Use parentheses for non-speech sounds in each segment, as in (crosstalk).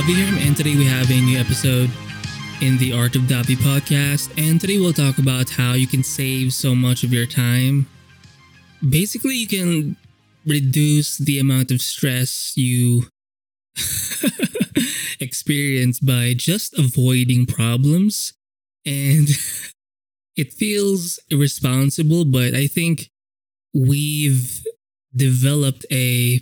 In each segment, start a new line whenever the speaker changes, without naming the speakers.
Davi here, and today we have a new episode in the Art of Davi podcast. And today we'll talk about how you can save so much of your time. Basically, you can reduce the amount of stress you (laughs) experience by just avoiding problems. And (laughs) it feels irresponsible, but I think we've developed a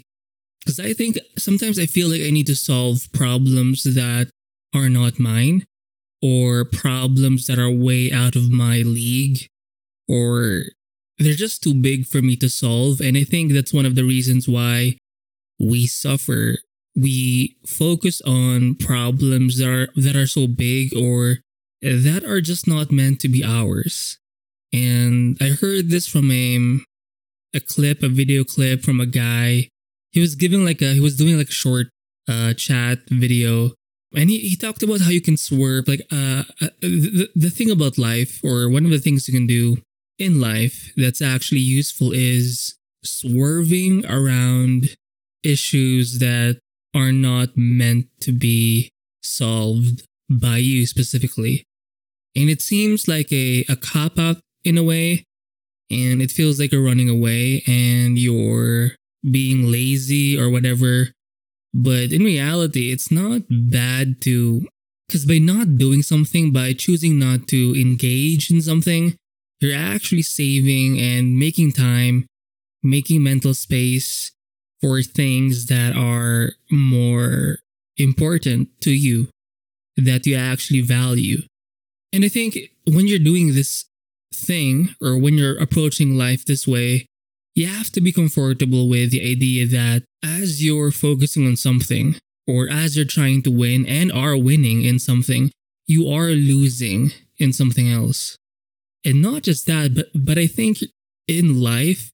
because I think sometimes I feel like I need to solve problems that are not mine or problems that are way out of my league or they're just too big for me to solve. And I think that's one of the reasons why we suffer. We focus on problems that are that are so big or that are just not meant to be ours. And I heard this from a, a clip, a video clip from a guy he was giving like a he was doing like a short uh chat video and he, he talked about how you can swerve like uh, uh the, the thing about life or one of the things you can do in life that's actually useful is swerving around issues that are not meant to be solved by you specifically. And it seems like a, a cop out in a way and it feels like you're running away and you're being lazy or whatever. But in reality, it's not bad to, because by not doing something, by choosing not to engage in something, you're actually saving and making time, making mental space for things that are more important to you, that you actually value. And I think when you're doing this thing or when you're approaching life this way, you have to be comfortable with the idea that as you're focusing on something, or as you're trying to win and are winning in something, you are losing in something else. And not just that, but, but I think in life,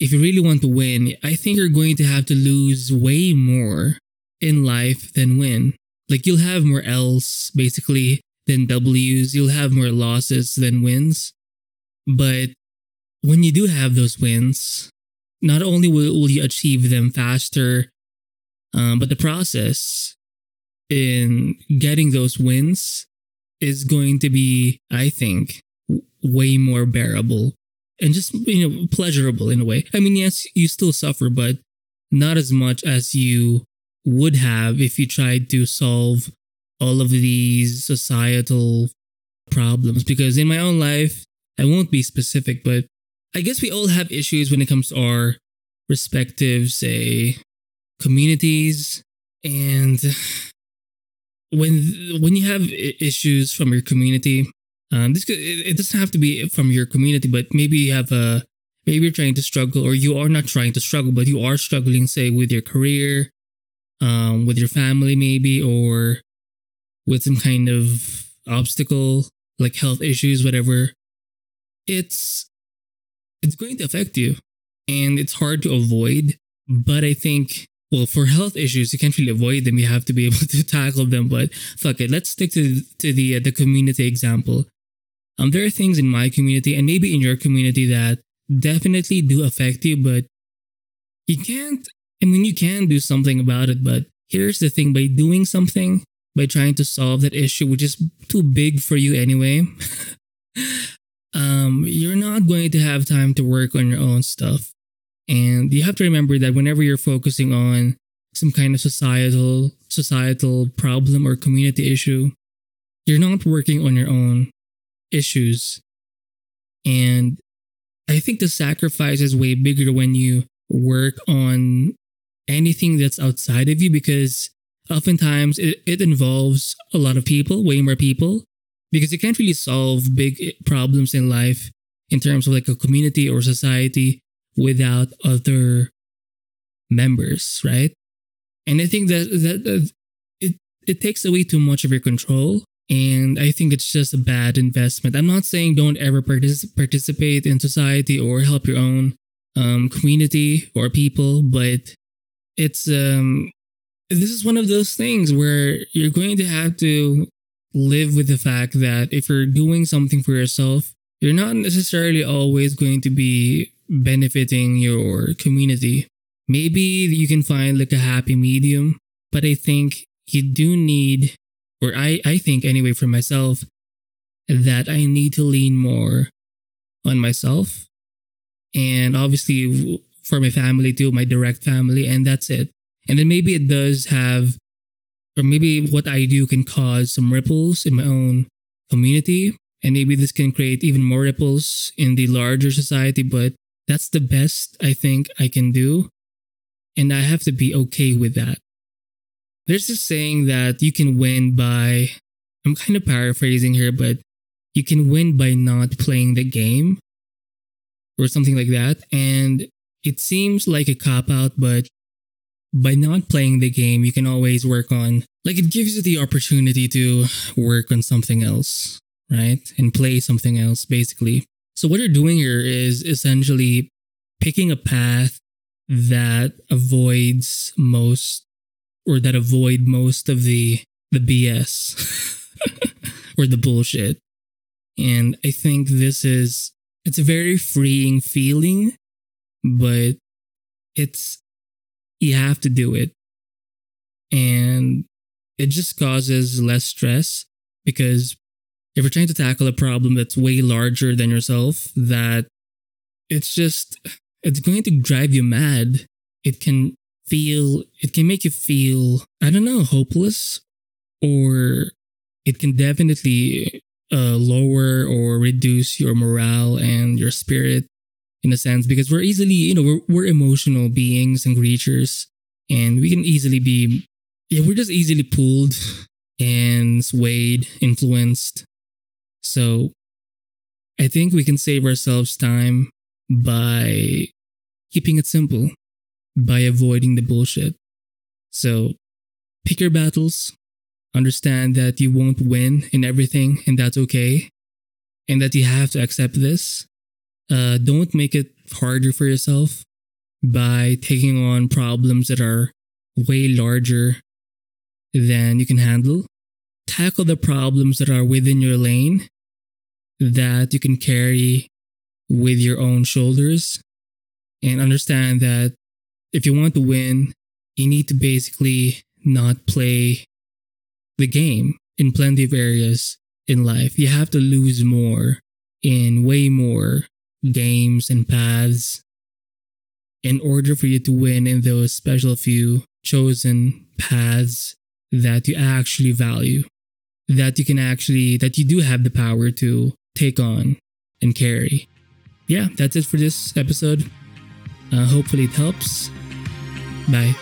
if you really want to win, I think you're going to have to lose way more in life than win. Like you'll have more L's basically than W's, you'll have more losses than wins. But when you do have those wins, not only will, will you achieve them faster, um, but the process in getting those wins is going to be, I think, way more bearable and just you know pleasurable in a way. I mean, yes, you still suffer, but not as much as you would have if you tried to solve all of these societal problems. Because in my own life, I won't be specific, but I guess we all have issues when it comes to our respective, say, communities. And when when you have issues from your community, um, this could, it, it doesn't have to be from your community, but maybe you have a maybe you're trying to struggle, or you are not trying to struggle, but you are struggling, say, with your career, um, with your family, maybe, or with some kind of obstacle like health issues, whatever. It's it's going to affect you and it's hard to avoid. But I think, well, for health issues, you can't really avoid them. You have to be (laughs) able to tackle them. But fuck it, let's stick to to the uh, the community example. Um, there are things in my community and maybe in your community that definitely do affect you, but you can't. I mean, you can do something about it, but here's the thing: by doing something, by trying to solve that issue, which is too big for you anyway. (laughs) um, you're not going to have time to work on your own stuff. And you have to remember that whenever you're focusing on some kind of societal societal problem or community issue, you're not working on your own issues. And I think the sacrifice is way bigger when you work on anything that's outside of you because oftentimes it, it involves a lot of people, way more people because you can't really solve big problems in life in terms of like a community or society without other members, right? And I think that that, that it it takes away too much of your control, and I think it's just a bad investment. I'm not saying don't ever partic- participate in society or help your own um, community or people, but it's um this is one of those things where you're going to have to live with the fact that if you're doing something for yourself, you're not necessarily always going to be benefiting your community. Maybe you can find like a happy medium, but I think you do need, or I, I think anyway for myself, that I need to lean more on myself. And obviously for my family too, my direct family, and that's it. And then maybe it does have, or maybe what I do can cause some ripples in my own community. And maybe this can create even more ripples in the larger society, but that's the best I think I can do. And I have to be okay with that. There's this saying that you can win by, I'm kind of paraphrasing here, but you can win by not playing the game or something like that. And it seems like a cop out, but by not playing the game, you can always work on, like, it gives you the opportunity to work on something else, right? And play something else, basically. So, what you're doing here is essentially picking a path that avoids most or that avoid most of the the BS (laughs) or the bullshit. And I think this is it's a very freeing feeling, but it's you have to do it. And it just causes less stress because if you're trying to tackle a problem that's way larger than yourself, that it's just it's going to drive you mad. It can feel it can make you feel I don't know hopeless or it can definitely uh, lower or reduce your morale and your spirit in a sense because we're easily you know we're, we're emotional beings and creatures and we can easily be yeah we're just easily pulled and swayed influenced so i think we can save ourselves time by keeping it simple by avoiding the bullshit. So pick your battles, understand that you won't win in everything, and that's okay, and that you have to accept this. Uh, don't make it harder for yourself by taking on problems that are way larger than you can handle. Tackle the problems that are within your lane that you can carry with your own shoulders and understand that if you want to win, you need to basically not play the game in plenty of areas in life. You have to lose more in way more games and paths in order for you to win in those special few chosen paths that you actually value, that you can actually, that you do have the power to take on and carry. Yeah, that's it for this episode. Uh, hopefully, it helps. Bye.